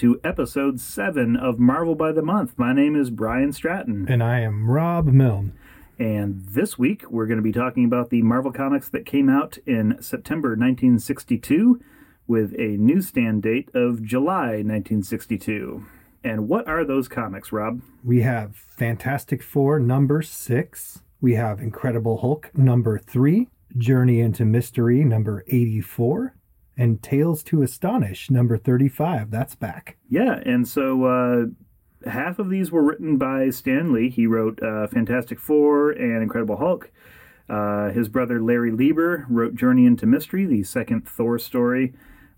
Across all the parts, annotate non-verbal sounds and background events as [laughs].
to episode 7 of Marvel by the Month. My name is Brian Stratton. And I am Rob Milne. And this week we're going to be talking about the Marvel comics that came out in September 1962 with a newsstand date of July 1962. And what are those comics, Rob? We have Fantastic Four number six. We have Incredible Hulk number three. Journey into Mystery number 84. And Tales to Astonish number 35. That's back. Yeah, and so uh, half of these were written by Stan Lee. He wrote uh, Fantastic Four and Incredible Hulk. Uh, his brother Larry Lieber wrote Journey into Mystery, the second Thor story.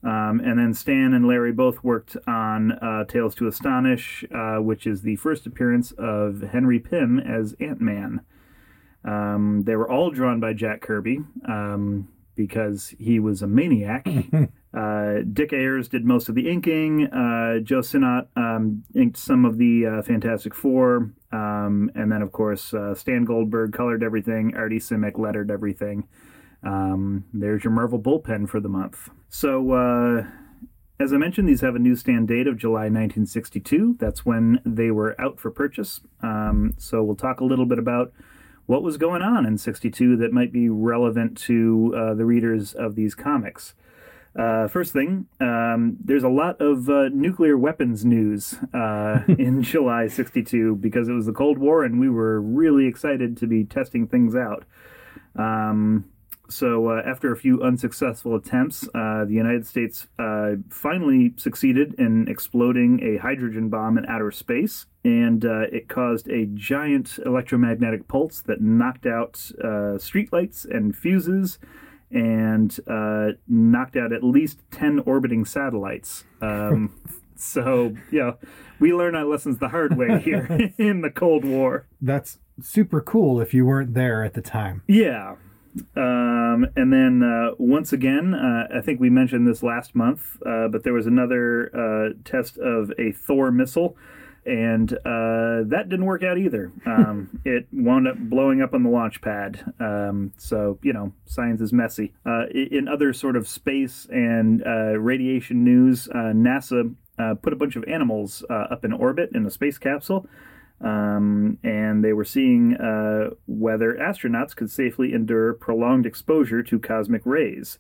Um, and then Stan and Larry both worked on uh, Tales to Astonish, uh, which is the first appearance of Henry Pym as Ant Man. Um, they were all drawn by Jack Kirby um, because he was a maniac. [laughs] uh, Dick Ayers did most of the inking. Uh, Joe Sinnott um, inked some of the uh, Fantastic Four. Um, and then, of course, uh, Stan Goldberg colored everything. Artie Simek lettered everything. Um, there's your Marvel bullpen for the month. So, uh, as I mentioned, these have a newsstand date of July 1962. That's when they were out for purchase. Um, so, we'll talk a little bit about what was going on in 62 that might be relevant to uh, the readers of these comics. Uh, first thing, um, there's a lot of uh, nuclear weapons news uh, [laughs] in July 62 because it was the Cold War and we were really excited to be testing things out. Um, so, uh, after a few unsuccessful attempts, uh, the United States uh, finally succeeded in exploding a hydrogen bomb in outer space, and uh, it caused a giant electromagnetic pulse that knocked out uh, streetlights and fuses and uh, knocked out at least 10 orbiting satellites. Um, [laughs] so, yeah, we learn our lessons the hard way [laughs] here [laughs] in the Cold War. That's super cool if you weren't there at the time. Yeah. Um, and then uh, once again, uh, I think we mentioned this last month, uh, but there was another uh, test of a Thor missile, and uh, that didn't work out either. [laughs] Um, it wound up blowing up on the launch pad. Um, so, you know, science is messy. Uh, in other sort of space and radiation news, NASA put a bunch of animals up in orbit in a space capsule. Um, and they were seeing uh, whether astronauts could safely endure prolonged exposure to cosmic rays.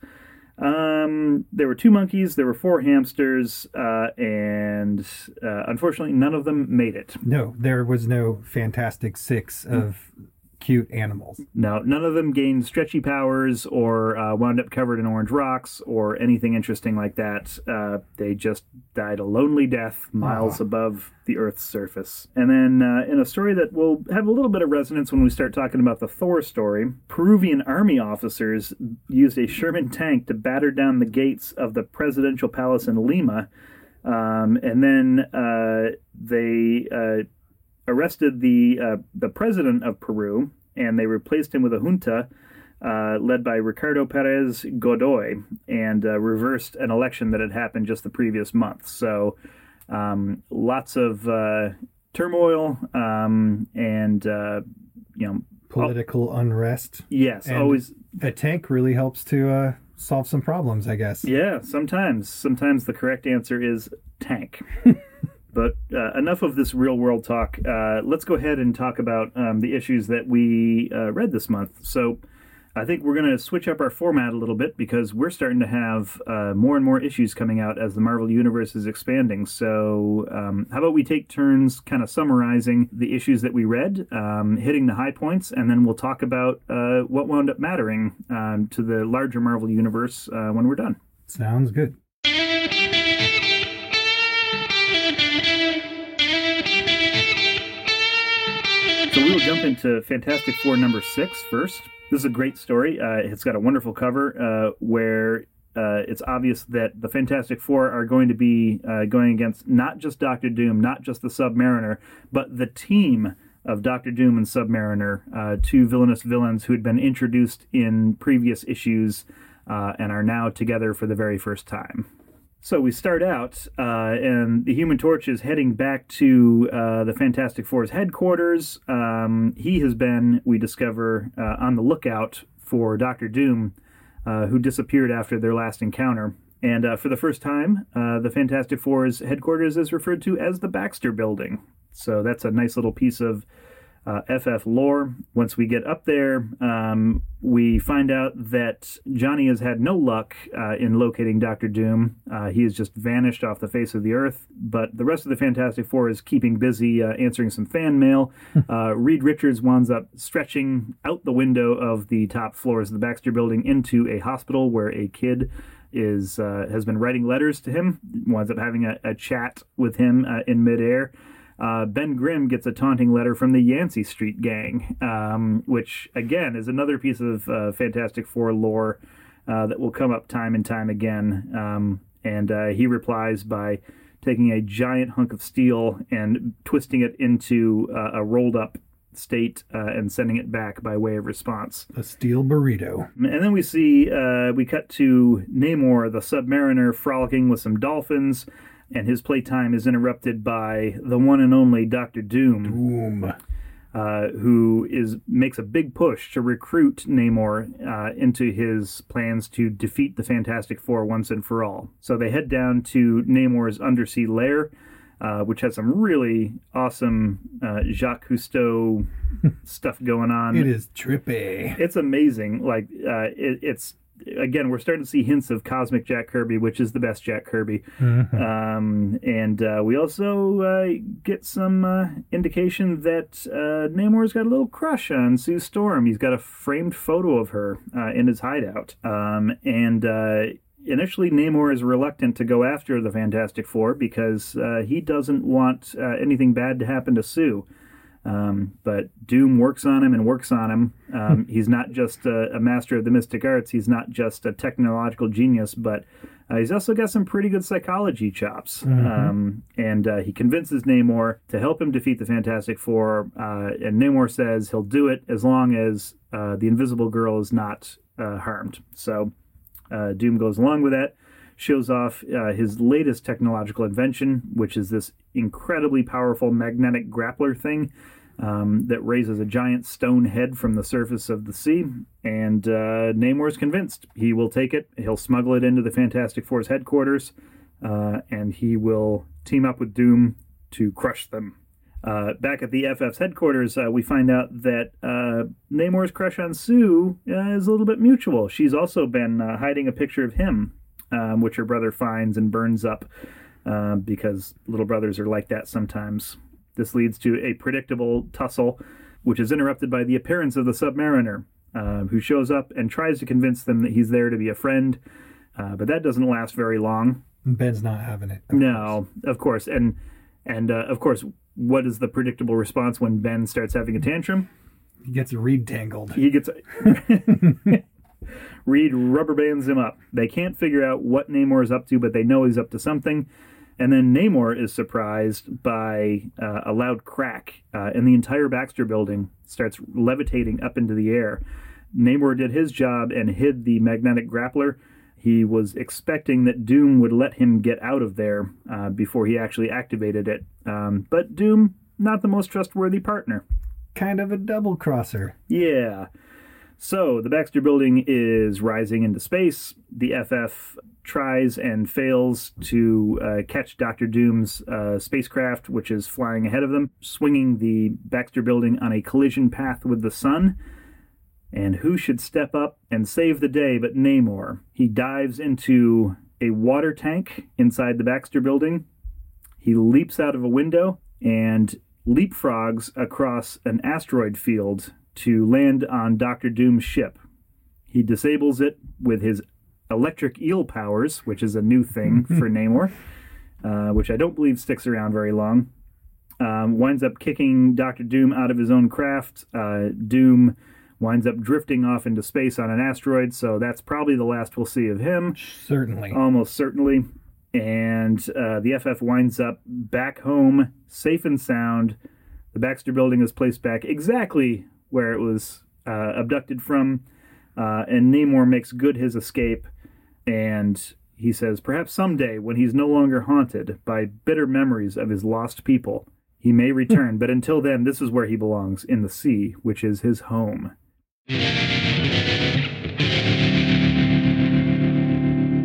Um, there were two monkeys, there were four hamsters, uh, and uh, unfortunately, none of them made it. No, there was no Fantastic Six of cute animals. No, none of them gained stretchy powers or uh, wound up covered in orange rocks or anything interesting like that. Uh, they just died a lonely death miles Aw. above the Earth's surface. And then, uh, in a story that will have a little bit of resonance when we start talking about the Thor story, Peruvian army officers used a Sherman tank to batter down the gates of the presidential palace in Lima. Um, and then uh, they uh, arrested the uh, the president of Peru, and they replaced him with a junta uh, led by Ricardo Perez Godoy, and uh, reversed an election that had happened just the previous month. So, um, lots of uh, turmoil um, and uh, you know, Political unrest. yes, And- always A tank really helps to uh, solve some problems, I guess. Yeah, sometimes. Sometimes the correct answer is tank. [laughs] but uh, enough of this real world talk. Uh, let's go ahead and talk about um, the issues that we uh, read this month. So I think we're going to switch up our format a little bit because we're starting to have uh, more and more issues coming out as the Marvel Universe is expanding. So, um, how about we take turns kind of summarizing the issues that we read, um, hitting the high points, and then we'll talk about uh, what wound up mattering um, to the larger Marvel Universe uh, when we're done. Sounds good. So we will jump into Fantastic Four number six first. This is a great story. Uh, it's got a wonderful cover uh, where uh, it's obvious that the Fantastic Four are going to be uh, going against not just Doctor Doom, not just the Submariner, but the team of Doctor Doom and Submariner, uh, two villainous villains who had been introduced in previous issues uh, and are now together for the very first time. So we start out, uh, and the Human Torch is heading back to uh, the Fantastic Four's headquarters. Um, he has been, we discover, uh, on the lookout for Doctor Doom, uh, who disappeared after their last encounter. And uh, for the first time, uh, the Fantastic Four's headquarters is referred to as the Baxter Building. So that's a nice little piece of uh, FF lore. Once we get up there, um, we find out that Johnny has had no luck uh, in locating Doctor Doom. Uh, he has just vanished off the face of the earth. But the rest of the Fantastic Four is keeping busy uh, answering some fan mail. Uh, Reed Richards winds up stretching out the window of the top floors of the Baxter building into a hospital where a kid is uh, has been writing letters to him. Winds up having a, a chat with him uh, in midair. Uh, ben Grimm gets a taunting letter from the Yancey Street Gang, um, which again is another piece of uh, Fantastic Four lore uh, that will come up time and time again. Um, and uh, he replies by taking a giant hunk of steel and twisting it into uh, a rolled up state uh, and sending it back by way of response. A steel burrito. And then we see, uh, we cut to Namor, the submariner, frolicking with some dolphins, and his playtime is interrupted by the one and only Doctor Doom, Boom. uh, who is makes a big push to recruit Namor uh, into his plans to defeat the Fantastic Four once and for all. So they head down to Namor's undersea lair. Uh, which has some really awesome uh, Jacques Cousteau [laughs] stuff going on It is trippy. it's amazing. Like uh, it, it's again, we're starting to see hints of cosmic Jack Kirby, which is the best Jack Kirby. Um, and uh, we also uh, get some uh, indication that uh, Namor's got a little crush on Sue Storm. He's got a framed photo of her uh, in his hideout. Um, and uh, initially, Namor is reluctant to go after the Fantastic Four because uh, he doesn't want uh, anything bad to happen to Sue. Um, but Doom works on him and works on him. Um, [laughs] he's not just a, a master of the mystic arts. He's not just a technological genius, but uh, he's also got some pretty good psychology chops. Um, and uh, he convinces Namor to help him defeat the Fantastic Four. Uh, and Namor says he'll do it as long as uh, the Invisible Girl is not uh, harmed. So uh, Doom goes along with that, shows off uh, his latest technological invention, which is this incredibly powerful magnetic grappler thing um, that raises a giant stone head from the surface of the sea. And uh, Namor's convinced he will take it. He'll smuggle it into the Fantastic Four's headquarters, uh, and he will team up with Doom to crush them. Uh, back at the FF's headquarters, uh, we find out that uh, Namor's crush on Sue uh, is a little bit mutual. She's also been uh, hiding a picture of him, um, which her brother finds and burns up uh, because little brothers are like that sometimes. This leads to a predictable tussle, which is interrupted by the appearance of the Submariner, uh, who shows up and tries to convince them that he's there to be a friend. Uh, but that doesn't last very long. Ben's not having it. No, of course, and and uh, of course, what is the predictable response when Ben starts having a tantrum? He gets reed tangled. He gets [laughs] [laughs] Reed rubber bands him up. They can't figure out what Namor is up to, but they know he's up to something. And then Namor is surprised by uh, a loud crack, uh, and the entire Baxter building starts levitating up into the air. Namor did his job and hid the magnetic grappler. He was expecting that Doom would let him get out of there uh, before he actually activated it. Um, but Doom, not the most trustworthy partner. Kind of a double crosser. Yeah. So the Baxter building is rising into space. The FF tries and fails to uh, catch Doctor Doom's uh, spacecraft, which is flying ahead of them, swinging the Baxter building on a collision path with the sun. And who should step up and save the day but Namor? He dives into a water tank inside the Baxter building. He leaps out of a window and leapfrogs across an asteroid field to land on Doctor Doom's ship. He disables it with his electric eel powers, which is a new thing [laughs] for Namor, uh, which I don't believe sticks around very long. Um, winds up kicking Doctor Doom out of his own craft. Uh, Doom winds up drifting off into space on an asteroid, so that's probably the last we'll see of him Certainly. almost certainly. And uh, the FF winds up back home, safe and sound. The Baxter building is placed back exactly where it was uh, abducted from. Uh, and Namor makes good his escape. And he says, perhaps someday when he's no longer haunted by bitter memories of his lost people, he may return. but until then, this is where he belongs in the sea, which is his home.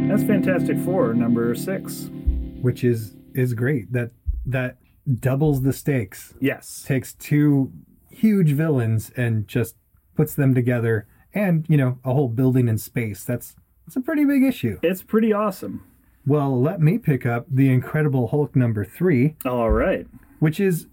That's Fantastic Four, number six. which is is great. That that doubles the stakes. Yes. Takes two huge villains and just puts them together, and you know a whole building in space. That's that's a pretty big issue. It's pretty awesome. Well, let me pick up the Incredible Hulk number three, All right. which is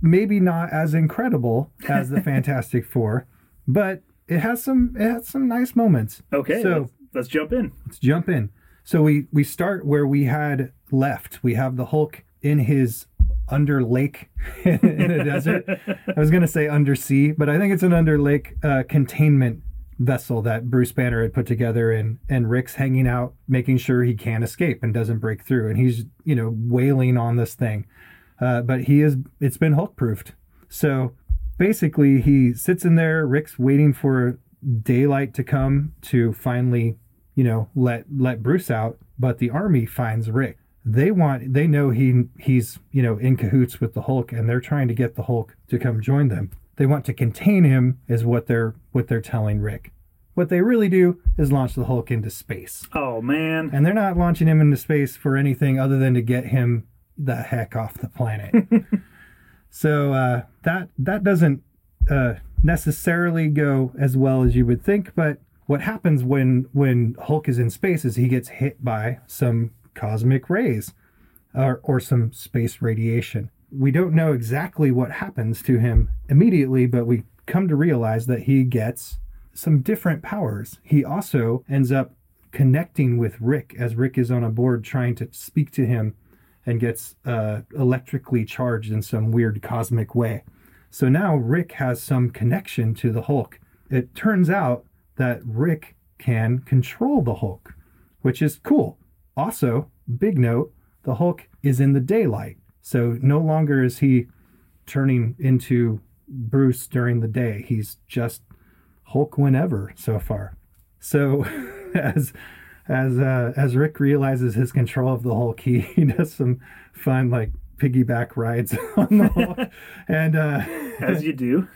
maybe not as incredible as the [laughs] Fantastic Four, but it has some it has some nice moments. Okay. so let's, let's jump in. let's jump in. So we we start where we had left. We have the Hulk in his under lake [laughs] in a desert. I was gonna say undersea, but I think it's an under lake uh, containment vessel that Bruce Banner had put together, and and Rick's hanging out, making sure he can't escape and doesn't break through, and he's you know wailing on this thing, uh, but he is it's been Hulk proofed. So basically, he sits in there. Rick's waiting for daylight to come to finally you know let let Bruce out but the army finds Rick they want they know he he's you know in cahoots with the Hulk and they're trying to get the Hulk to come join them they want to contain him is what they're what they're telling Rick what they really do is launch the Hulk into space Oh, man. and they're not launching him into space for anything other than to get him the heck off the planet. [laughs] so uh, that that doesn't uh, necessarily go as well as you would think. But what happens when when Hulk is in space is he gets hit by some cosmic rays or, or some space radiation. We don't know exactly what happens to him immediately, but we come to realize that he gets some different powers. He also ends up connecting with Rick as Rick is on a board trying to speak to him and gets uh, electrically charged in some weird cosmic way. So now Rick has some connection to the Hulk. It turns out that Rick can control the Hulk, which is cool. Also, big note the Hulk is in the daylight. So no longer is he turning into Bruce during the day. He's just Hulk whenever so far. So [laughs] as as uh, as Rick realizes his control of the Hulk, he, [laughs] he does some fun like piggyback rides [laughs] on the Hulk, and uh, As you do.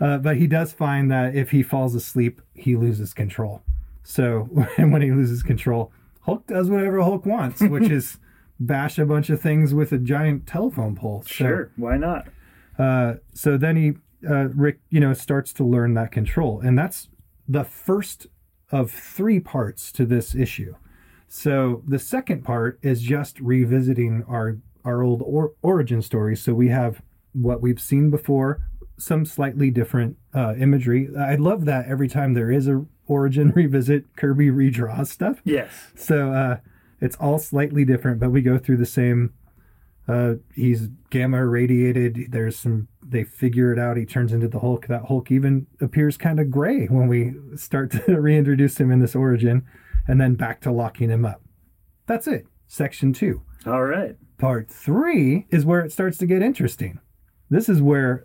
uh, but he does find that if he falls asleep, he loses control. So and when he loses control, Hulk does whatever Hulk wants, which [laughs] is bash a bunch of things with a giant telephone pole. So, Sure. Why not? uh, so then he, uh, Rick, you know, starts to learn that control, and that's the first of three parts to this issue. So the second part is just revisiting our our old or, origin story. So we have what we've seen before, some slightly different uh, imagery. I love that every time there is a origin [laughs] revisit, Kirby redraws stuff. Yes. So uh, it's all slightly different, but we go through the same. Uh, he's gamma irradiated. There's some. They figure it out. He turns into the Hulk. That Hulk even appears kind of gray when we start to [laughs] reintroduce him in this origin, and then back to locking him up. That's it. Section two. All right. Part three is where it starts to get interesting. This is where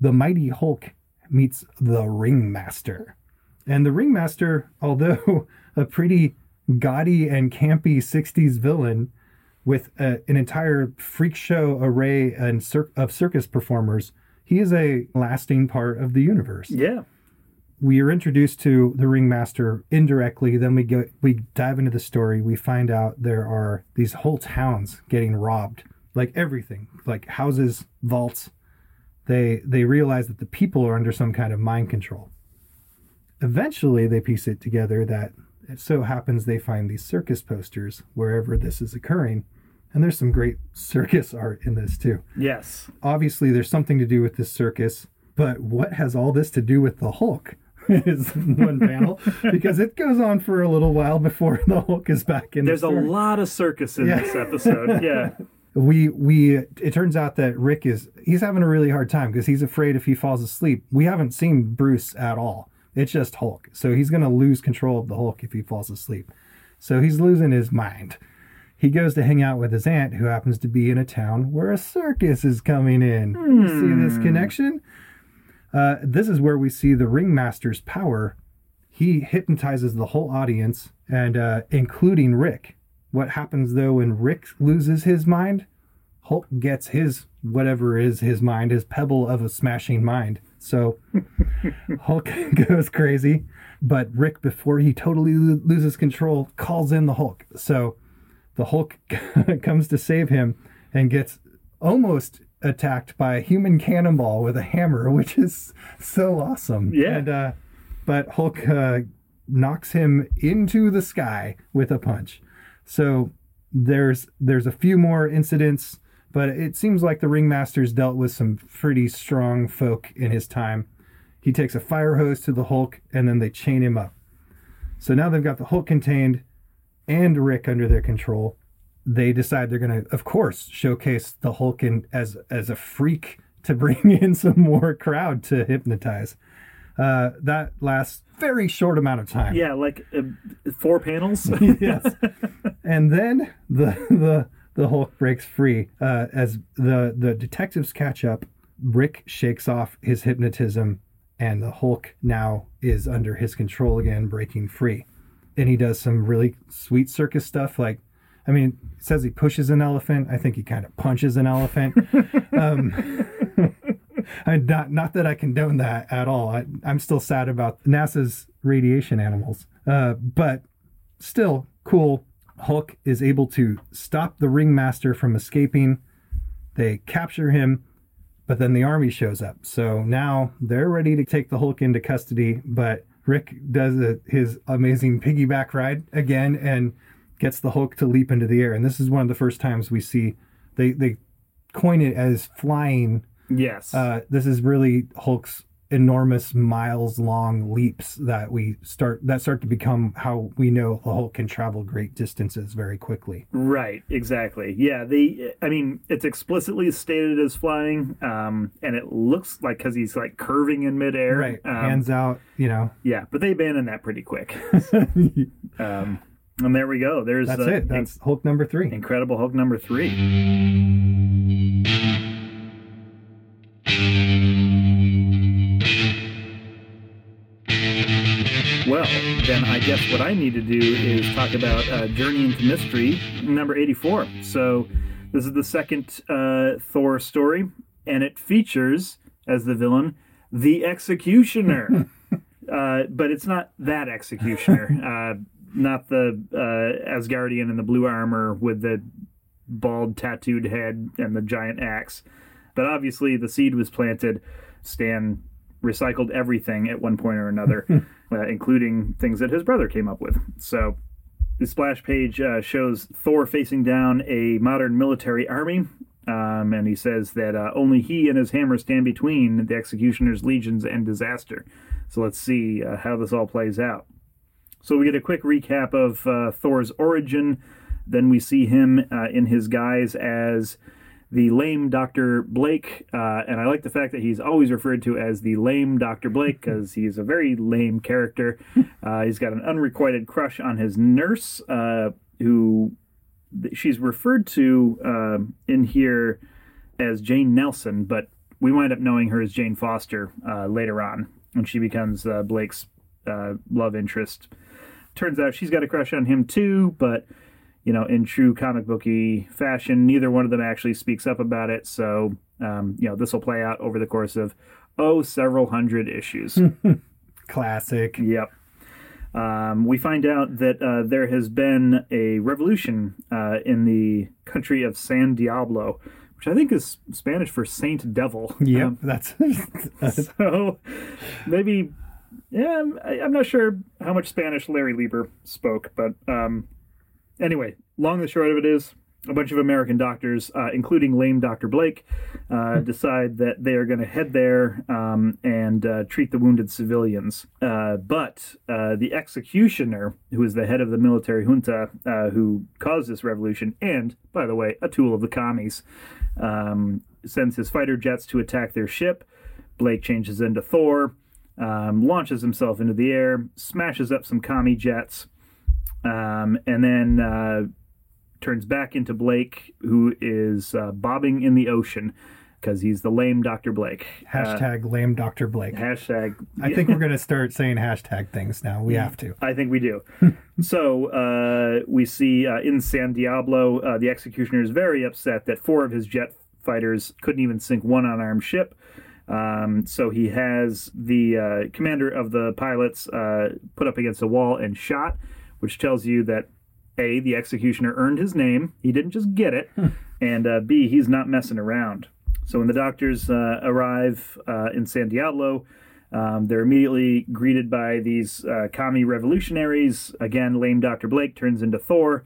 the mighty Hulk meets the Ringmaster. And the Ringmaster, although [laughs] a pretty gaudy and campy 60s villain with a, an entire freak show array and cir- of circus performers, he is a lasting part of the universe. Yeah. we are introduced to the ringmaster indirectly then we go we dive into the story we find out there are these whole towns getting robbed. Like everything. Like houses vaults. They they realize that the people are under some kind of mind control eventually they piece it together that it so happens they find these circus posters wherever this is occurring and there's some great [laughs] circus art in this too Yes. obviously there's something to do with this circus, but what has all this to do with the Hulk? [laughs] is one panel [laughs] because it goes on for a little while before the Hulk is back in. There's the a lot of circus in Yeah. this episode. Yeah. We we it turns out that Rick is he's having a really hard time because he's afraid if he falls asleep. We haven't seen Bruce at all. It's just Hulk, so he's going to lose control of the Hulk if he falls asleep. So he's losing his mind. He goes to hang out with his aunt, who happens to be in a town where a circus is coming in. You See this connection? Uh, this is where we see the ringmaster's power. He hypnotizes the whole audience, and uh, including Rick. what happens though when Rick loses his mind? Hulk gets his whatever is his mind, his pebble of a smashing mind. So Hulk [laughs] goes crazy, but Rick, before he totally lo- loses control, calls in the Hulk. So the Hulk [laughs] comes to save him and gets almost attacked by a human cannonball with a hammer, [laughs] which is so awesome. Yeah. And, uh, but Hulk uh, knocks him into the sky with a punch. So there's there's a few more incidents, but it seems like the ringmaster's dealt with some pretty strong folk in his time. He takes a fire hose to the Hulk, and then they chain him up. So now they've got the Hulk contained and Rick under their control. They decide they're going to, of course, showcase the Hulk in, as as a freak to [laughs] bring in some more crowd to hypnotize. Uh, that lasts very short amount of time. Yeah, like uh, four panels. [laughs] yes. [laughs] And then the the the Hulk breaks free uh, as the the detectives catch up. Rick shakes off his hypnotism, and the Hulk now is under his control again, breaking free. And he does some really sweet circus stuff. Like, I mean, says he pushes an elephant. I think he kind of punches an elephant. [laughs] um, I, not not that I condone that at all. I, I'm still sad about NASA's radiation animals, uh, but still cool. Hulk is able to stop the ringmaster from escaping. They capture him, but then the army shows up. So now they're ready to take the Hulk into custody. But Rick does a, his amazing piggyback ride again and gets the Hulk to leap into the air. And this is one of the first times we see they they coin it as flying yes. uh, this is really Hulk's enormous miles long leaps that we start that start to become how we know the Hulk can travel great distances very quickly. Right, exactly. Yeah, the I mean, it's explicitly stated as flying, um, and it looks like because he's like curving in midair. Right, Um, hands out, you know. yeah, but they abandoned that pretty quick. [laughs] um, and there we go. There's That's uh, it. That's Hulk number three. Incredible Hulk number three. Then I guess what I need to do is talk about uh, Journey into Mystery number 84. So, this is the second uh, Thor story, and it features as the villain the Executioner. [laughs] uh, but it's not that Executioner. [laughs] uh, not the uh, Asgardian in the blue armor with the bald tattooed head and the giant axe. But obviously, the seed was planted. Stan recycled everything at one point or another, [laughs] uh, including things that his brother came up with. So, the splash page uh, shows Thor facing down a modern military army. Um, and he says that uh, only he and his hammer stand between the executioner's legions and disaster. So let's see uh, how this all plays out. So we get a quick recap of uh, Thor's origin. Then we see him uh, in his guise as the lame Dr. Blake. Uh, and I like the fact that he's always referred to as the lame Dr. Blake [laughs] because he's a very lame character. [laughs] Uh, he's got an unrequited crush on his nurse, uh, who she's referred to um in here as Jane Nelson, but we wind up knowing her as Jane Foster uh, later on, and she becomes uh, Blake's uh, love interest. Turns out she's got a crush on him too, but you know, in true comic booky fashion, neither one of them actually speaks up about it. So, um, you know, this will play out over the course of oh several hundred issues. [laughs] Classic. Yep. Um, we find out that uh, there has been a revolution uh, in the country of San Diablo, which I think is Spanish for Saint Devil. Yep, Um, that's [laughs] [laughs] so maybe, yeah, I'm, I'm not sure how much Spanish Larry Lieber spoke, but um, anyway, long and the short of it is a bunch of American doctors, uh, including lame Dr. Blake, uh, decide that they are going to head there um, and uh, treat the wounded civilians. Uh, but uh, the executioner, who is the head of the military junta uh, who caused this revolution, and, by the way, a tool of the commies, um, sends his fighter jets to attack their ship. Blake changes into Thor, um, launches himself into the air, smashes up some commie jets, um, and then uh, turns back into Blake, who is uh, bobbing in the ocean. because he's the lame Dr. Blake. Uh, Hashtag lame Dr. Blake. hashtag. I think we're going to start saying hashtag things now. We have to. I think we do. [laughs] so uh, we see uh, in San Diablo, uh, the executioner is very upset that four of his jet fighters couldn't even sink one unarmed ship. Um, so he has the uh, commander of the pilots uh, put up against a wall and shot, which tells you that A, the executioner earned his name, he didn't just get it, and uh, B, he's not messing around. So when the doctors uh, arrive uh, in San Diablo, um, they're immediately greeted by these uh, commie revolutionaries. Again, lame Dr. Blake turns into Thor.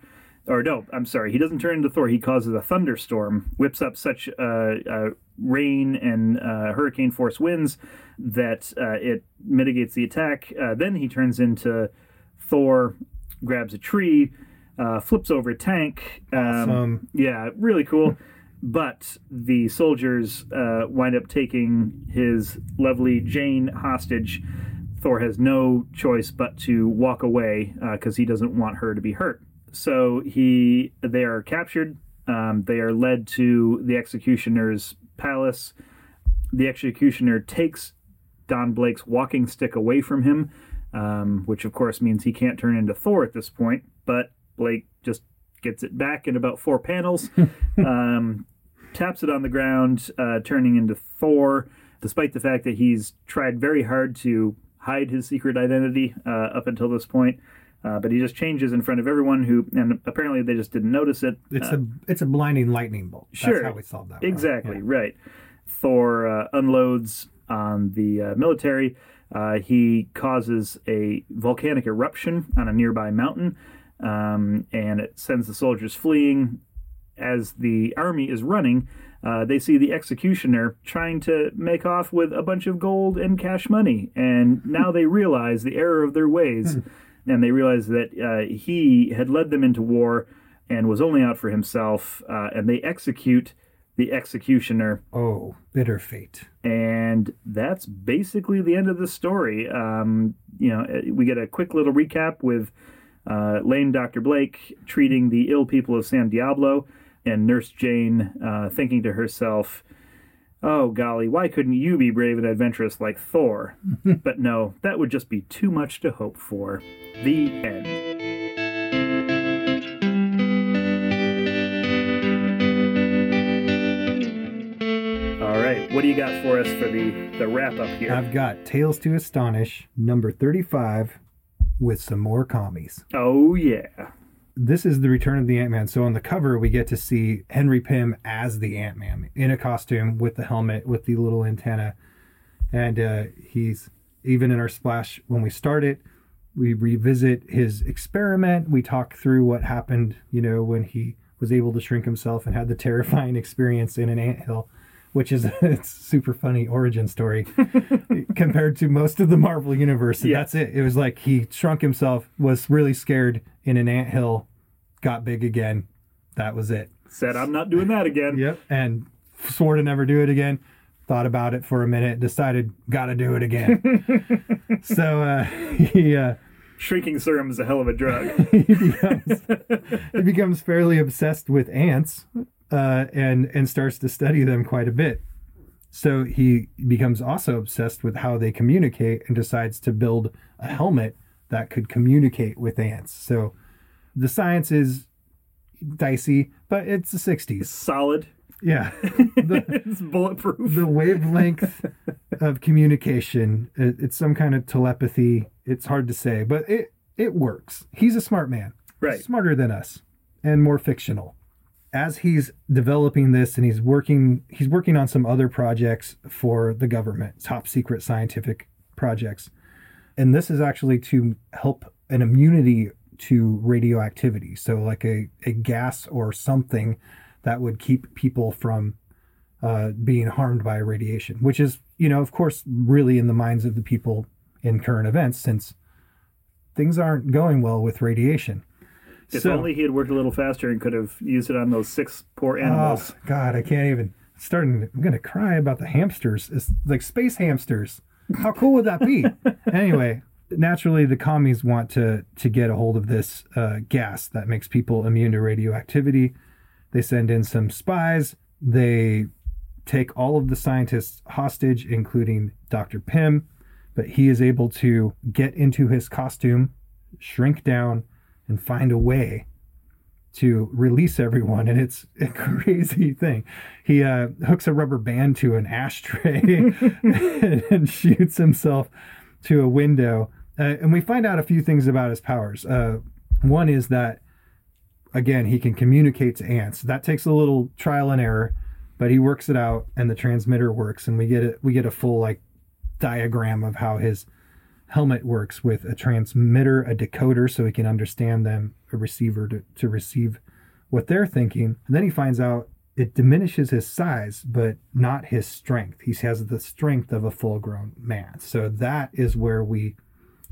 Or no, I'm sorry, he doesn't turn into Thor. He causes a thunderstorm, whips up such uh, uh, rain and uh, hurricane force winds that uh, it mitigates the attack. Uh, then he turns into Thor, grabs a tree, uh, flips over a tank. Um, Awesome. yeah, really cool. [laughs] But the soldiers uh, wind up taking his lovely Jane hostage. Thor has no choice but to walk away because he doesn't want her to be hurt. So he, they are captured. Um, they are led to the executioner's palace. The executioner takes Don Blake's walking stick away from him, um, which of course means he can't turn into Thor at this point. But Blake just gets it back in about four panels, [laughs] um, taps it on the ground, uh, turning into Thor, despite the fact that he's tried very hard to hide his secret identity uh, up until this point. Uh, but he just changes in front of everyone who, and apparently they just didn't notice it. It's a it's a blinding lightning bolt. That's Sure. how we solved that. Exactly, Yeah. right. Thor uh, unloads on the uh, military. Uh, he causes a volcanic eruption on a nearby mountain, um, and it sends the soldiers fleeing. As the army is running, uh, they see the executioner trying to make off with a bunch of gold and cash money, and now they realize the error of their ways, and they realize that uh, he had led them into war and was only out for himself, uh, and they execute the executioner Oh, bitter fate. and that's basically the end of the story. Um, you know, uh, we get a quick little recap with uh, lame Dr. Blake treating the ill people of San Diablo, and Nurse Jane uh, thinking to herself, "Oh golly, why couldn't you be brave and adventurous like Thor?" [laughs] but no, that would just be too much to hope for. The end. What do you got for us for the the wrap up here? I've got Tales to Astonish, number 35, with some more commies. Oh yeah. This is the return of the Ant Man. So on the cover, we get to see Henry Pym as the Ant Man in a costume with the helmet, with the little antenna. And uh, he's even in our splash when we start it, we revisit his experiment. We talk through what happened, you know, when he was able to shrink himself and had the [laughs] terrifying experience in an anthill, which is [laughs] a super funny origin story [laughs] compared to most of the Marvel universe. And Yeah. That's it. It was like he shrunk himself, was really scared in an anthill, got big again. That was it. Said I'm not doing that again. [laughs] Yep. And swore to never do it again. Thought about it for a minute, decided gotta do it again. so uh, he uh, Shrinking serum is a hell of a drug. he becomes he becomes fairly obsessed with ants uh, and and starts to study them quite a bit. So he becomes also obsessed with how they communicate and decides to build a helmet that could communicate with ants. So the science is dicey, but it's the 60s. Solid. Yeah. [laughs] The, it's bulletproof. the wavelength of communication, it, it's some kind of telepathy. It's hard to say, but it, it works. He's a smart man Right. smarter than us and more fictional as he's developing this and he's working he's working on some other projects for the government top secret scientific projects. And this is actually to help an immunity to radioactivity. So like a, a gas or something that would keep people from uh, being harmed by radiation which is you know of course really in the minds of the people in current events since things aren't going well with radiation if So- only he had worked a little faster and could have used it on those six poor animals. Oh God, I can't even. Starting. I'm gonna cry about the hamsters. It's like space hamsters. How cool would that be? [laughs] anyway, naturally, the commies want to to get a hold of this uh, gas that makes people immune to radioactivity. They send in some spies. They take all of the scientists hostage, including Dr. Pym, but he is able to get into his costume, shrink down, and find a way to release everyone. And it's a [laughs] crazy thing. He uh, hooks a rubber band to an ashtray [laughs] and shoots himself to a window. Uh, and we find out a few things about his powers. Uh, one is that, again, he can communicate to ants. That takes a little trial and error, but he works it out, and the transmitter works, and we get it. We get a full like diagram of how his helmet works with a transmitter, a decoder, so he can understand them, a receiver to, to receive what they're thinking. And then he finds out it diminishes his size, but not his strength. He has the strength of a full-grown man. So that is where we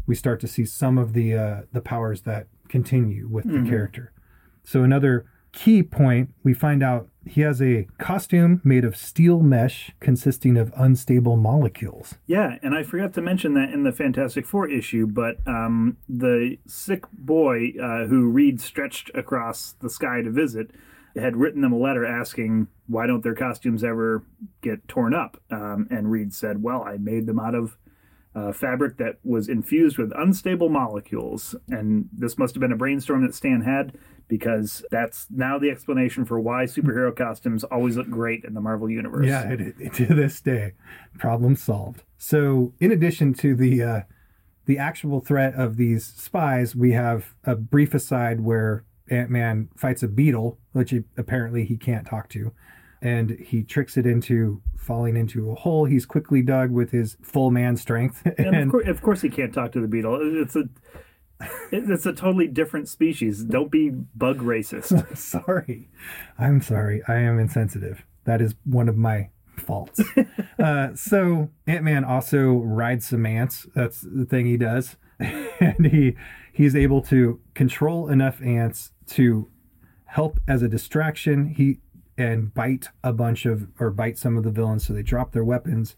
we start to see some of the uh, the powers that continue with the character. So another key point, we find out he has a costume made of steel mesh consisting of unstable molecules. Yeah, and I forgot to mention that in the Fantastic Four issue, but um, the sick boy uh, who Reed stretched across the sky to visit had written them a letter asking why don't their costumes ever get torn up, um, and Reed said, "Well, I made them out of." Uh, fabric that was infused with unstable molecules, and this must have been a brainstorm that Stan had because that's now the explanation for why superhero costumes always look great in the Marvel universe. Yeah, it, it, to this day, problem solved. So, in addition to the uh, the actual threat of these spies, we have a brief aside where Ant Man fights a beetle, which he, apparently he can't talk to, and he tricks it into falling into a hole he's quickly dug with his full man strength. [laughs] And, of, course, of course, he can't talk to the beetle. It's a it's a totally different species. Don't be bug racist. [laughs] sorry, I'm sorry. I am insensitive. That is one of my faults. [laughs] uh, so Ant Man also rides some ants. That's the thing he does, and he he's able to control enough ants to help as a distraction. He and bite a bunch of or bite some of the villains so they drop their weapons.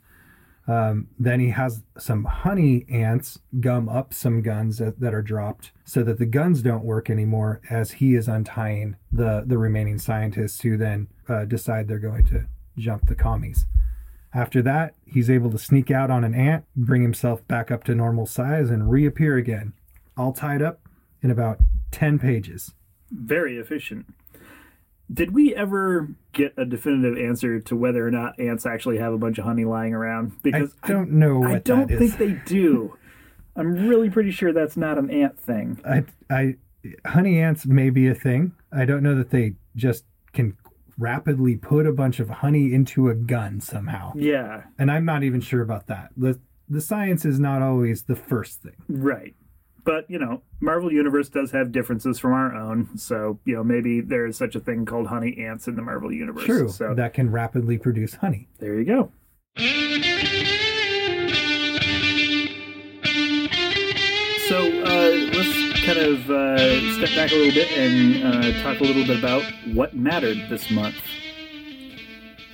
Um, then he has some honey ants gum up some guns that, that are dropped so that the guns don't work anymore as he is untying the, the remaining scientists who then uh, decide they're going to jump the commies. After that, he's able to sneak out on an ant, bring himself back up to normal size, and reappear again, all tied up in about 10 pages. Very efficient. Did we ever get a definitive answer to whether or not ants actually have a bunch of honey lying around? Because I don't know what I don't think is. they do. I'm really pretty sure that's not an ant thing. I, I, honey ants may be a thing. I don't know that they just can rapidly put a bunch of honey into a gun somehow. Yeah, And I'm not even sure about that. The the science is not always the first thing. right. But you know, Marvel Universe does have differences from our own, so you know maybe there is such a thing called honey ants in the Marvel Universe. True. So That can rapidly produce honey. there you go. So uh, let's kind of uh, step back a little bit and uh, talk a little bit about what mattered this month.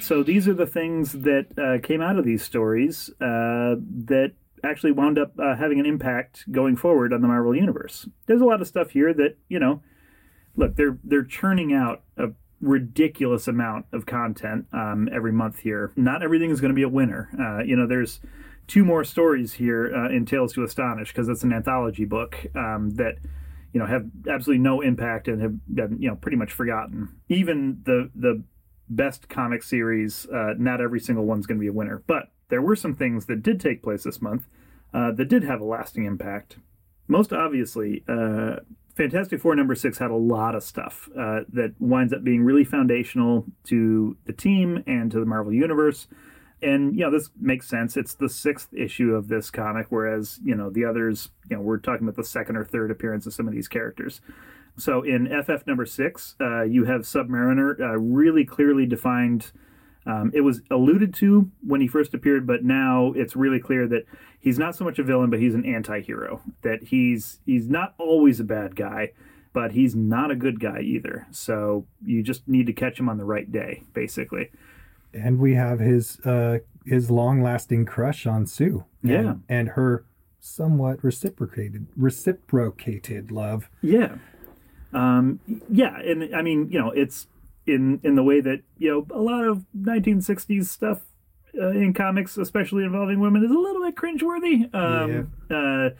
So these are the things that uh, came out of these stories uh, that actually wound up uh, having an impact going forward on the Marvel universe. There's a lot of stuff here that you know, look, they're they're churning out a ridiculous amount of content um, every month here. Not everything is going to be a winner. Uh, you know, there's two more stories here uh, in Tales to Astonish because it's an anthology book um, that you know have absolutely no impact and have been you know pretty much forgotten. Even the the best comic series, uh, not every single one's going to be a winner, but there were some things that did take place this month uh, that did have a lasting impact. Most obviously, uh, Fantastic Four number six had a lot of stuff uh, that winds up being really foundational to the team and to the Marvel Universe. And, you know, this makes sense. It's the sixth issue of this comic, whereas, you know, the others, you know, we're talking about the second or third appearance of some of these characters. So in FF number six, uh, you have Submariner uh, really clearly defined. Um, it was alluded to when he first appeared, but now it's really clear that he's not so much a villain, but he's an anti-hero. That he's he's not always a bad guy, but he's not a good guy either. So you just need to catch him on the right day, basically. And we have his uh his long lasting crush on Sue. And, Yeah. And her somewhat reciprocated reciprocated love. Yeah. Um, yeah, and I mean, you know, it's in in the way that you know a lot of 1960s stuff uh, in comics, especially involving women, is a little bit cringeworthy. Um, uh,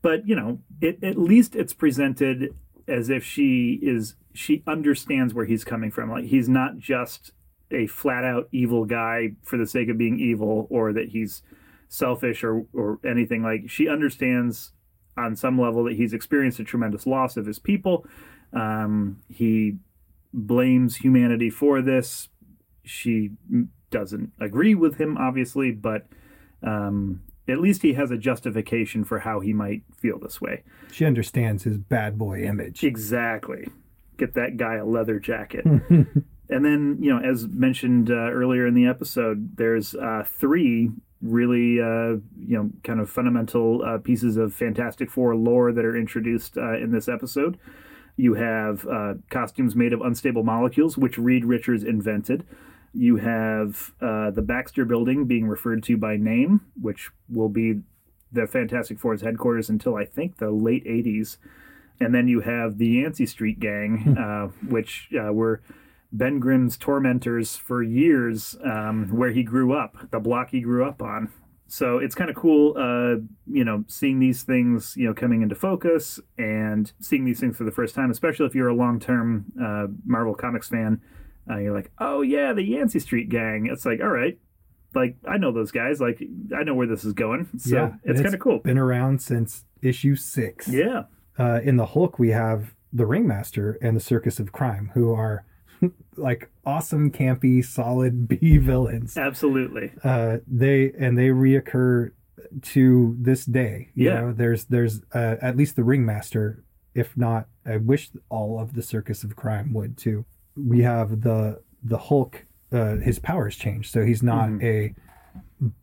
but you know, it, at least it's presented as if she is she understands where he's coming from. Like he's not just a flat out evil guy for the sake of being evil, or that he's selfish or or anything. Like she understands on some level that he's experienced a tremendous loss of his people. Um, he blames humanity for this. She doesn't agree with him, obviously, but um, at least he has a justification for how he might feel this way. She understands his bad boy image. Exactly. Get that guy a leather jacket. [laughs] and then, you know, as mentioned uh, earlier in the episode, there's uh, three really, uh, you know, kind of fundamental uh, pieces of Fantastic Four lore that are introduced uh, in this episode. You have uh, costumes made of unstable molecules, which Reed Richards invented. You have uh, the Baxter Building being referred to by name, which will be the Fantastic Four's headquarters until I think the late 80s. And then you have the Yancey Street Gang, uh, which uh, were Ben Grimm's tormentors for years, um, where he grew up, the block he grew up on. So it's kind of cool, uh, you know, seeing these things, you know, coming into focus and seeing these things for the first time, especially if you're a long-term uh, Marvel Comics fan. Uh, you're like, oh yeah, the Yancey Street Gang. It's like, all right, like I know those guys. Like I know where this is going. [laughs] So yeah, and it's kind of cool. Been around since issue six. Yeah, Uh, in the Hulk, we have the Ringmaster and the Circus of Crime, who are [laughs] like awesome, campy, solid [laughs] B villains. absolutely. Uh, they and they reoccur to this day. You Yeah. know, there's there's uh, at least the Ringmaster. If not, I wish all of the Circus of Crime would too. We have the the Hulk. Uh, his powers change, so he's not Mm-hmm. a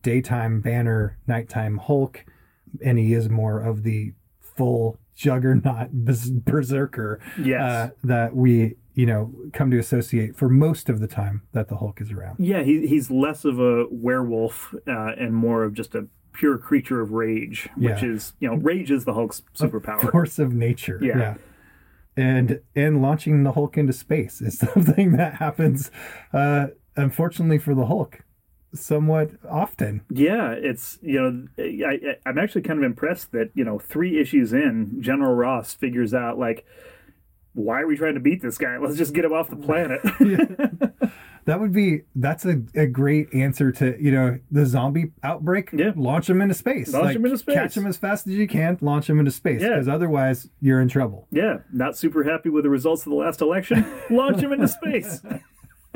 daytime Banner, nighttime Hulk, and he is more of the full Juggernaut [laughs] berserker Yes. uh, that we you know come to associate for most of the time that the Hulk is around. Yeah, he, he's less of a werewolf uh, and more of just a pure creature of rage, which Yeah. is, you know, rage is the Hulk's superpower. force of nature. Yeah. And and launching the Hulk into space is [laughs] something that happens uh unfortunately for the Hulk somewhat often. Yeah, it's, you know, I, I, I'm actually kind of impressed that, you know, three issues in, General Ross figures out, like, why are we trying to beat this guy? Let's just get him off the planet. [laughs] That would be that's a, a great answer to, you know, the zombie outbreak. Yeah. Launch him into space. Launch him into space. Catch him as fast as you can, launch him into space. Yeah. Because otherwise you're in trouble. yeah, not super happy with the results of the last election. [laughs] Launch him into space. [laughs]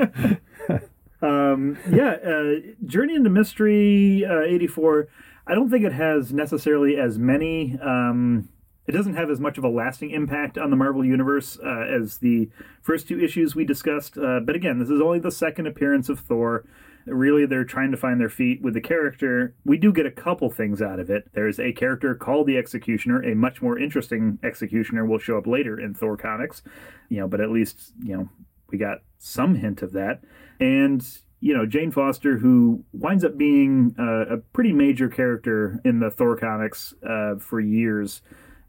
um, yeah, uh, Journey into Mystery uh, 84. I don't think it has necessarily as many. Um, it doesn't have as much of a lasting impact on the Marvel Universe uh, as the first two issues we discussed. Uh, but again, this is only the second appearance of Thor. Really, they're trying to find their feet with the character. We do get a couple things out of it. There's a character called the Executioner. A much more interesting Executioner will show up later in Thor comics. You know, but at least you know we got some hint of that. And you know, Jane Foster, who winds up being uh, a pretty major character in the Thor comics uh, for years.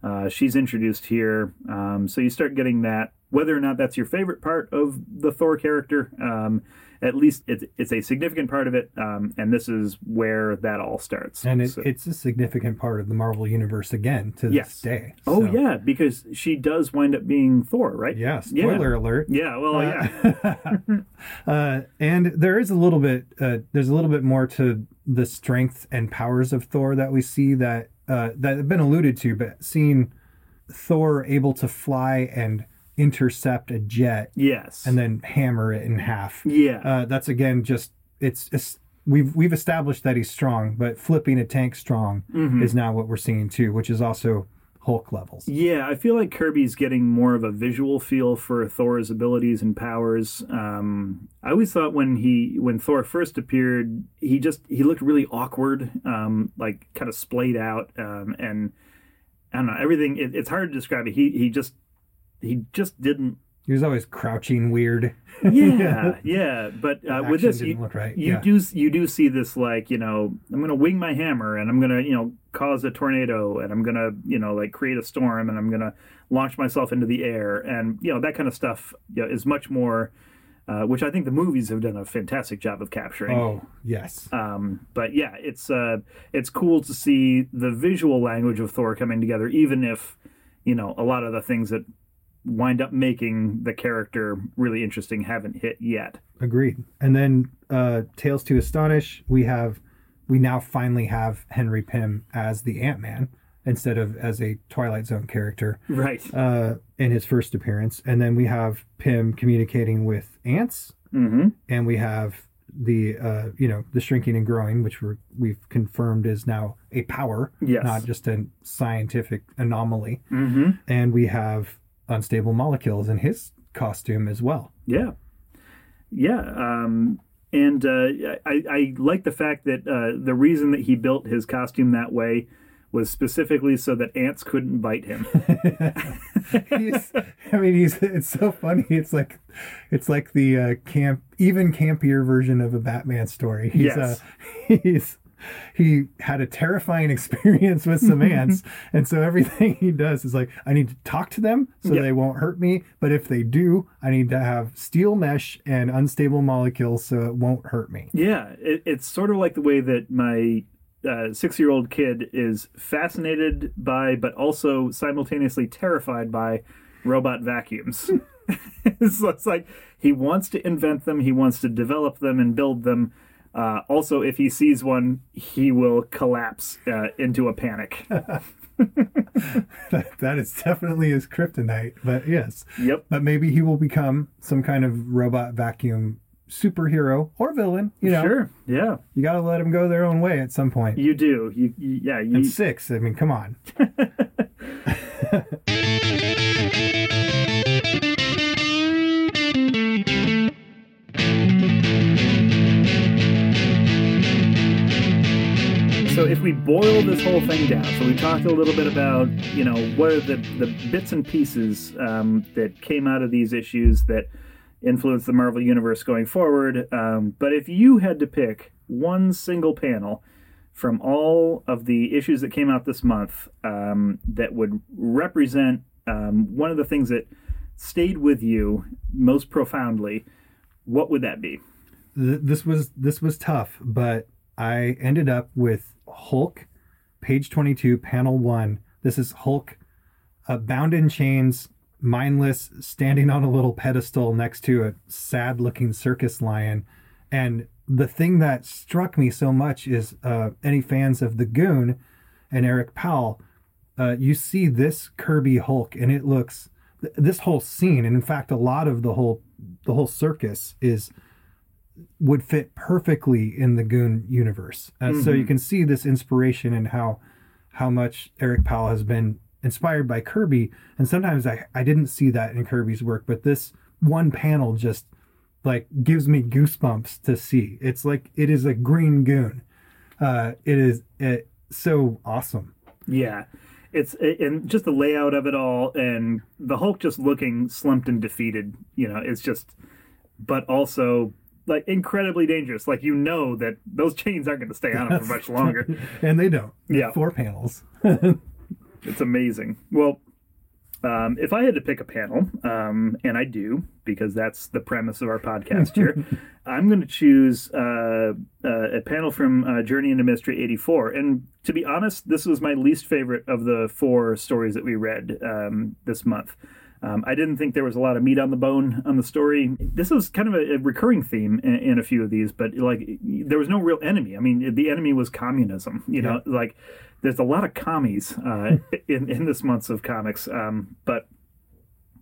Uh, she's introduced here, um, so you start getting that. Whether or not that's your favorite part of the Thor character, um, at least it's, it's a significant part of it, um, and this is where that all starts. And it, So- it's a significant part of the Marvel universe again to Yes. this day. oh yeah, because she does wind up being Thor, right? Yeah, spoiler alert. Yeah, well, yeah, [laughs] uh, and there is a little bit uh, there's a little bit more to the strength and powers of Thor that we see that uh, that have been alluded to, but seeing Thor able to fly and intercept a jet yes, and then hammer it in half. yeah, Uh, that's again just it's, it's we've we've established that he's strong, but flipping a tank strong Mm-hmm. is now what we're seeing too, which is also Hulk levels. Yeah, I feel like Kirby's getting more of a visual feel for Thor's abilities and powers. Um, I always thought when he when Thor first appeared, he just he looked really awkward, um, like kind of splayed out, um, and I don't know everything. It, it's hard to describe it. He he just he just didn't. He was always crouching weird. Yeah, [laughs] yeah. But uh, with this, you, right, you yeah. do you do see this like you know I'm gonna wing my hammer and I'm gonna you know cause a tornado and I'm gonna you know like create a storm and I'm gonna launch myself into the air and you know that kind of stuff you know, is much more uh, which I think the movies have done a fantastic job of capturing. Oh, yes. Um, but yeah, it's uh, it's cool to see the visual language of Thor coming together, even if you know a lot of the things that wind up making the character really interesting haven't hit yet. Agreed. And then uh, Tales to Astonish, we have we now finally have Henry Pym as the Ant Man instead of as a Twilight Zone character Right. uh, in his first appearance. And then we have Pym communicating with ants, mm-hmm. and we have the uh, you know the shrinking and growing, which we're, we've confirmed is now a power, Yes. not just a scientific anomaly. Mm-hmm. And we have unstable molecules in his costume as well. Yeah, yeah, um, and uh, I, I like the fact that uh, the reason that he built his costume that way was specifically so that ants couldn't bite him. [laughs] [laughs] he's, I mean, he's it's so funny. It's like it's like the uh, camp, even campier version of a Batman story. He's, Yes. uh, [laughs] he's he had a terrifying [laughs] experience with some [laughs] ants, and so everything he does is like, I need to talk to them so Yeah. they won't hurt me. But if they do, I need to have steel mesh and unstable molecules so it won't hurt me. yeah, it, it's sort of like the way that my uh, six-year-old kid is fascinated by, but also simultaneously terrified by robot vacuums. [laughs] so it's like he wants to invent them, he wants to develop them and build them. Uh, also, if he sees one, he will collapse uh, into a panic. [laughs] that, that is definitely his kryptonite. But yes, Yep. but maybe he will become some kind of robot vacuum superhero or villain. You know, Sure. Yeah. you got to let them go their own way at some point. You do. You, you yeah. You, And six, I mean, come on. [laughs] [laughs] If we boil this whole thing down, so we talked a little bit about, you know, what are the, the bits and pieces um, that came out of these issues that influence the Marvel Universe going forward. Um, but if you had to pick one single panel from all of the issues that came out this month um, that would represent um, one of the things that stayed with you most profoundly, what would that be? This was this was tough, but I ended up with Hulk, page twenty-two, panel one. This is Hulk, uh, bound in chains, mindless, standing on a little pedestal next to a sad-looking circus lion. And the thing that struck me so much is uh, any fans of the Goon and Eric Powell, uh, you see this Kirby Hulk, and it looks th- this whole scene, and in fact, a lot of the whole the whole circus is would fit perfectly in the Goon universe. Uh, So you can see this inspiration and how how much Eric Powell has been inspired by Kirby. And sometimes I I didn't see that in Kirby's work, but this one panel just like gives me goosebumps to see. It's like it is a green goon. Uh, it is it, so awesome. Yeah. It's and just the layout of it all and the Hulk just looking slumped and defeated, you know, it's just but also like incredibly dangerous. Like you know that those [laughs] chains aren't going to stay on him for much longer. [laughs] And they don't. Yeah. Four panels. [laughs] It's amazing. Well, um, if I had to pick a panel, um, and I do because that's the premise of our podcast here, I'm going to choose uh, uh, a panel from uh, Journey into Mystery 84. And to be honest, this was my least favorite of the four stories that we read um, this month. Um, I didn't think there was a lot of meat on the bone on the story. This was kind of a, a recurring theme in, in a few of these, but like there was no real enemy. I mean, the enemy was communism. You know, like there's a lot of commies uh, [laughs] in in this month's of comics. Um, but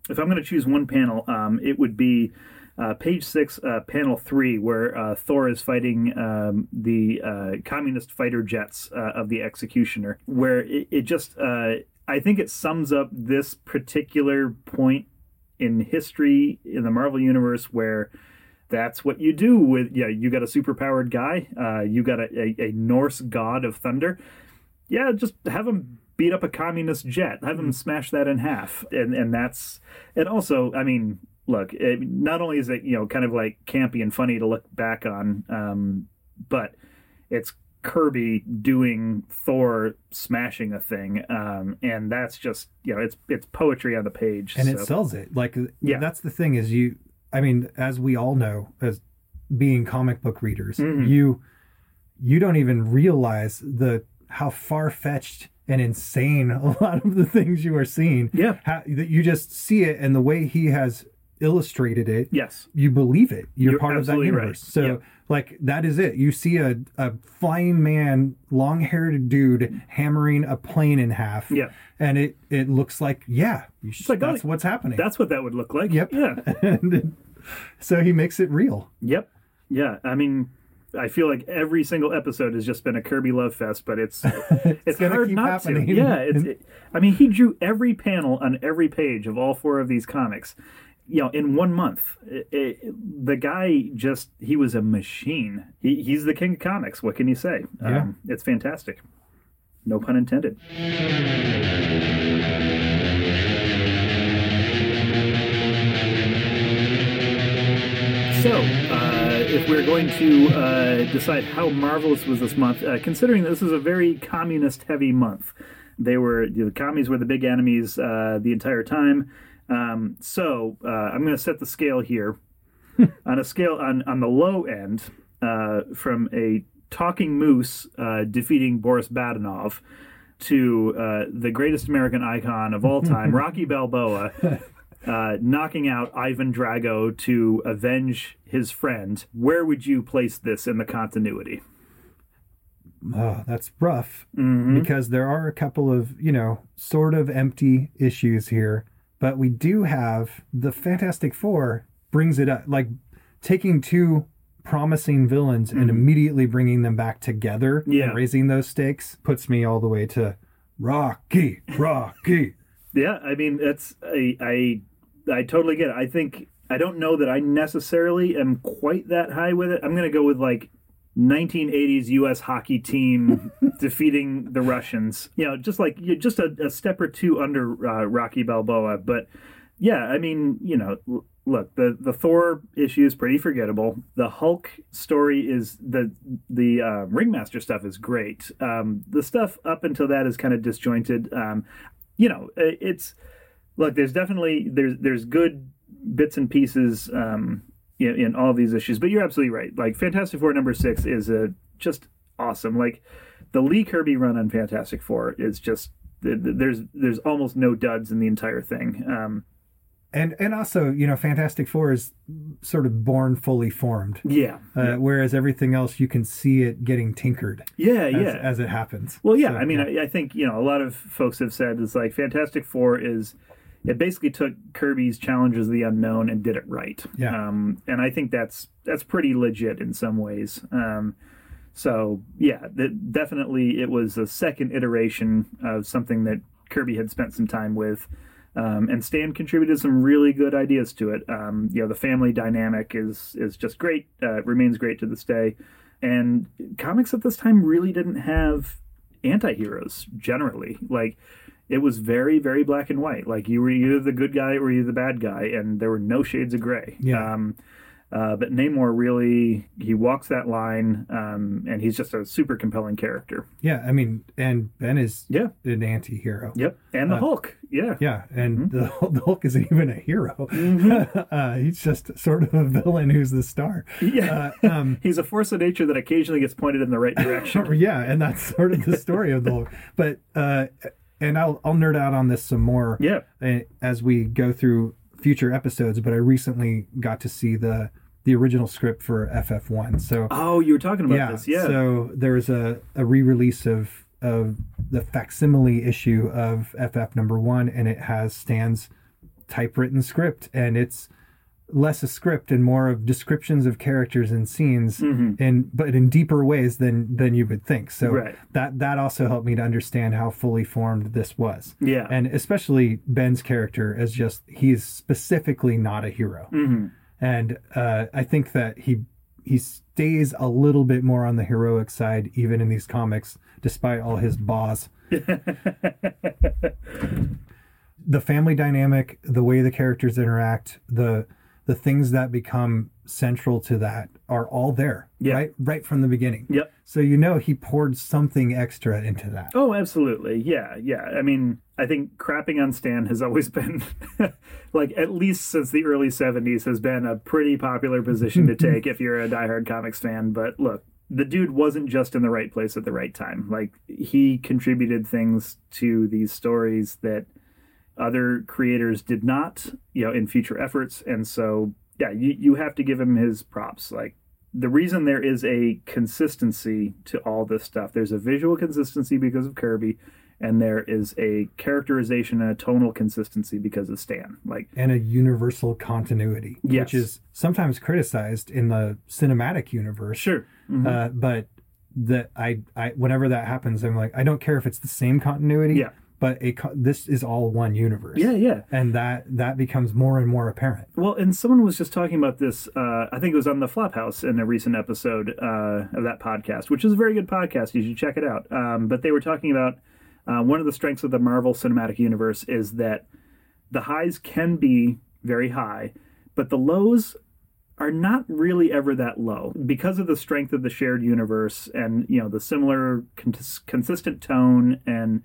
if I'm going to choose one panel, um, it would be uh, page six, uh, panel three, where uh, Thor is fighting um, the uh, communist fighter jets uh, of the Executioner, where it, it just, uh, I think it sums up this particular point in history in the Marvel Universe where that's what you do with, yeah, you got a superpowered guy, uh, you got a, a, a Norse god of thunder. Yeah, just have him beat up a communist jet, have him smash that in half, and and that's and also, I mean, look, it, not only is it you know kind of like campy and funny to look back on, um, but it's Kirby doing Thor smashing a thing, um, and that's just you know it's it's poetry on the page, and so- it sells it like Yeah. that's the thing is you I mean, as we all know, as being comic book readers, Mm-hmm. you you don't even realize the how far fetched and insane [laughs] a lot of the things you are seeing. Yeah. How, that you just see it and the way he has illustrated it. Yes. You believe it. You're, You're part of that absolutely right. universe. So Yeah. like that is it. You see a, a flying man, long haired dude hammering a plane in half. Yeah. And it, it looks like, yeah, you sh- like, oh, that's what's happening. That's what that would look like. Yep. Yeah. [laughs] and so he makes it real. Yep. Yeah. I mean, I feel like every single episode has just been a Kirby love fest, but it's [laughs] it's, gonna hard keep not happening. to. Yeah. It's, it, I mean, he drew every panel on every page of all four of these comics. You know, in one month, It- it- the guy just, he was a machine. He, he's the king of comics. What can you say? Um, it's fantastic. No pun intended. So, uh, if we're going to uh, decide how marvelous was this month, uh, considering this is a very communist-heavy month, they were the commies were the big enemies uh, the entire time. Um, so, uh, I'm going to set the scale here [laughs] on a scale on on the low end uh, from a talking moose uh, defeating Boris Badenov to uh, the greatest American icon of all time, [laughs] Rocky Balboa, uh, knocking out Ivan Drago to avenge his friend. Where would you place this in the continuity? Oh, that's rough Mm-hmm. because there are a couple of, you know, sort of empty issues here, but we do have the Fantastic Four brings it up, like taking two promising villains and immediately bringing them back together Mm-hmm. Yeah. and raising those stakes puts me all the way to Rocky, Rocky. Yeah, I mean that's I I I totally get it. I think I don't know that I necessarily am quite that high with it. I'm going to go with like 1980s U.S. hockey team [laughs] defeating the Russians. You know, just like you're just a, a step or two under uh, Rocky Balboa. But yeah, I mean, you know, l- look, the the Thor issue is pretty forgettable. The Hulk story is the the uh, Ringmaster stuff is great. Um, the stuff up until that is kind of disjointed. Um, you know, it's look. There's definitely there's there's good bits and pieces um, in, in all these issues, but you're absolutely right. Like Fantastic Four number six is a just awesome. Like the Lee Kirby run on Fantastic Four is just th- th- there's there's almost no duds in the entire thing. Um, And and also, you know, Fantastic Four is sort of born fully formed. yeah, Uh, whereas everything else you can see it getting tinkered yeah, as, yeah. as it happens. Well, yeah. So, I mean, I, I think you know a lot of folks have said it's like Fantastic Four is it basically took Kirby's Challengers of the Unknown and did it right. Yeah. Um, and I think that's that's pretty legit in some ways. Um, so yeah, that definitely it was a second iteration of something that Kirby had spent some time with. Um, and Stan contributed some really good ideas to it. Um, you know, the family dynamic is is just great. Uh, it remains great to this day. And comics at this time really didn't have anti-heroes generally. Like it was very very black and white. Like you were either the good guy or you the bad guy, and there were no shades of gray. Yeah. Um, uh, but Namor really he walks that line, um, and he's just a super compelling character. Yeah, I mean, and Ben is Yeah. an anti-hero. Yep. And the Hulk. Yeah. Yeah, and Mm-hmm. the, [laughs] the Hulk isn't even a hero. [laughs] uh, he's just sort of a villain who's the star. Yeah. Uh, um, [laughs] He's a force of nature that occasionally gets pointed in the right direction. yeah, and that's sort of the story of the Hulk. But uh, and I'll I'll nerd out on this some more. Yeah. uh, as we go through future episodes. But I recently got to see the the original script for FF1. So Oh, you were talking about yeah, this. Yeah. So there's a, a re-release of of the facsimile issue of FF number one, and it has Stan's typewritten script, and it's less a script and more of descriptions of characters and scenes, and but in deeper ways than than you would think. So Right. that that also helped me to understand how fully formed this was. Yeah. and especially Ben's character as just he's specifically not a hero Mhm. and uh, I think that he he stays a little bit more on the heroic side even in these comics, despite all his boss. [laughs] the family dynamic, the way the characters interact, the the things that become central to that are all there, Yeah. right, right from the beginning. Yep. So you know he poured something extra into that. Oh, absolutely. Yeah, yeah. I mean, I think crapping on Stan has always [laughs] been, like, at least since the early 70s, has been a pretty popular position to [laughs] take if you're a diehard comics fan. But look, the dude wasn't just in the right place at the right time. Like, he contributed things to these stories that other creators did not, you know, in future efforts. And so, yeah, you, you have to give him his props. Like, the reason there is a consistency to all this stuff, there's a visual consistency because of Kirby, and there is a characterization and a tonal consistency because of Stan. Like, and a universal continuity, Yes. which is sometimes criticized in the cinematic universe. sure. Mhm. Uh, but that I, I, whenever that happens, I'm like, I don't care if it's the same continuity. Yeah. But co- this is all one universe. yeah, yeah. And that that becomes more and more apparent. Well, and someone was just talking about this. Uh, I think it was on the Flophouse in a recent episode uh, of that podcast, which is a very good podcast. You should check it out. Um, but they were talking about uh, one of the strengths of the Marvel Cinematic Universe is that the highs can be very high, but the lows are not really ever that low because of the strength of the shared universe and you know the similar cons- consistent tone and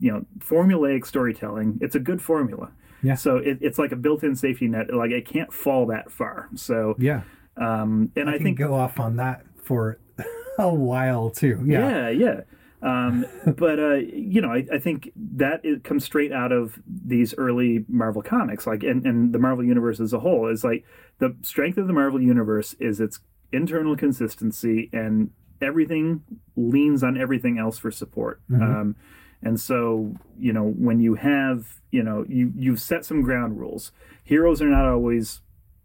you know formulaic storytelling. It's a good formula. Yeah. So it, it's like a built-in safety net. Like it can't fall that far. So Yeah. um, and I, I, can think go off on that for [laughs] a while too. Yeah. yeah, yeah. Um, [laughs] but uh, you know, I, I think that it comes straight out of these early Marvel comics, like and, and the Marvel universe as a whole. Is like the strength of the Marvel universe is its internal consistency, and everything leans on everything else for support. Um, and so, you know, when you have, you know, you you've set some ground rules. Heroes are not always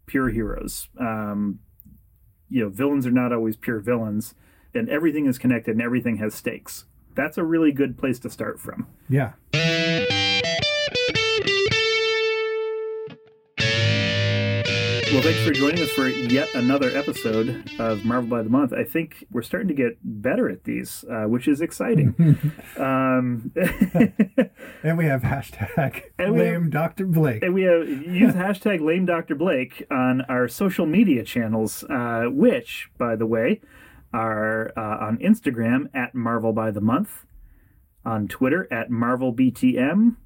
pure heroes. Um, you know, villains are not always pure villains and everything is connected and everything has stakes. That's a really good place to start from. Yeah. Well, thanks for joining us for yet another episode of Marvel by the Month. I think we're starting to get better at these, uh, which is exciting. [laughs] um, [laughs] And we have hashtag [laughs] And we have- lame Dr. Blake. and we have use hashtag lame Dr. Blake on our social media channels, uh, which, by the way, are uh, on Instagram at Marvel by the Month, on Twitter at Marvel BTM.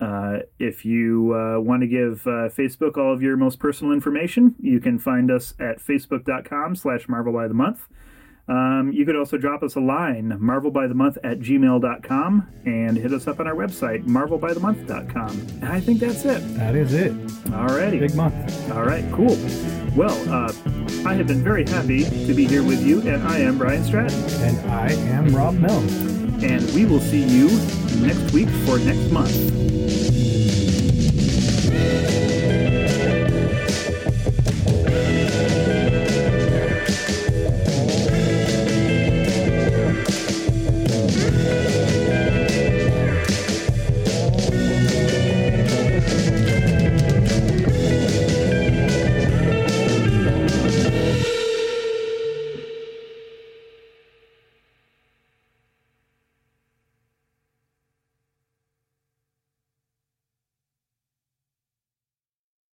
Uh, if you uh, want to give uh, Facebook all of your most personal information, you can find us at facebook.com slash Marvel by the Month. Um, you could also drop us a line, marvelbythemonth at gmail.com, and hit us up on our website, marvelbythemonth.com. And I think that's it. that is it. Alrighty. Big month. All right, cool. Well, uh, I have been very happy to be here with you, and I am Brian Stratton. And I am Rob Milne. And we will see you next week for next month.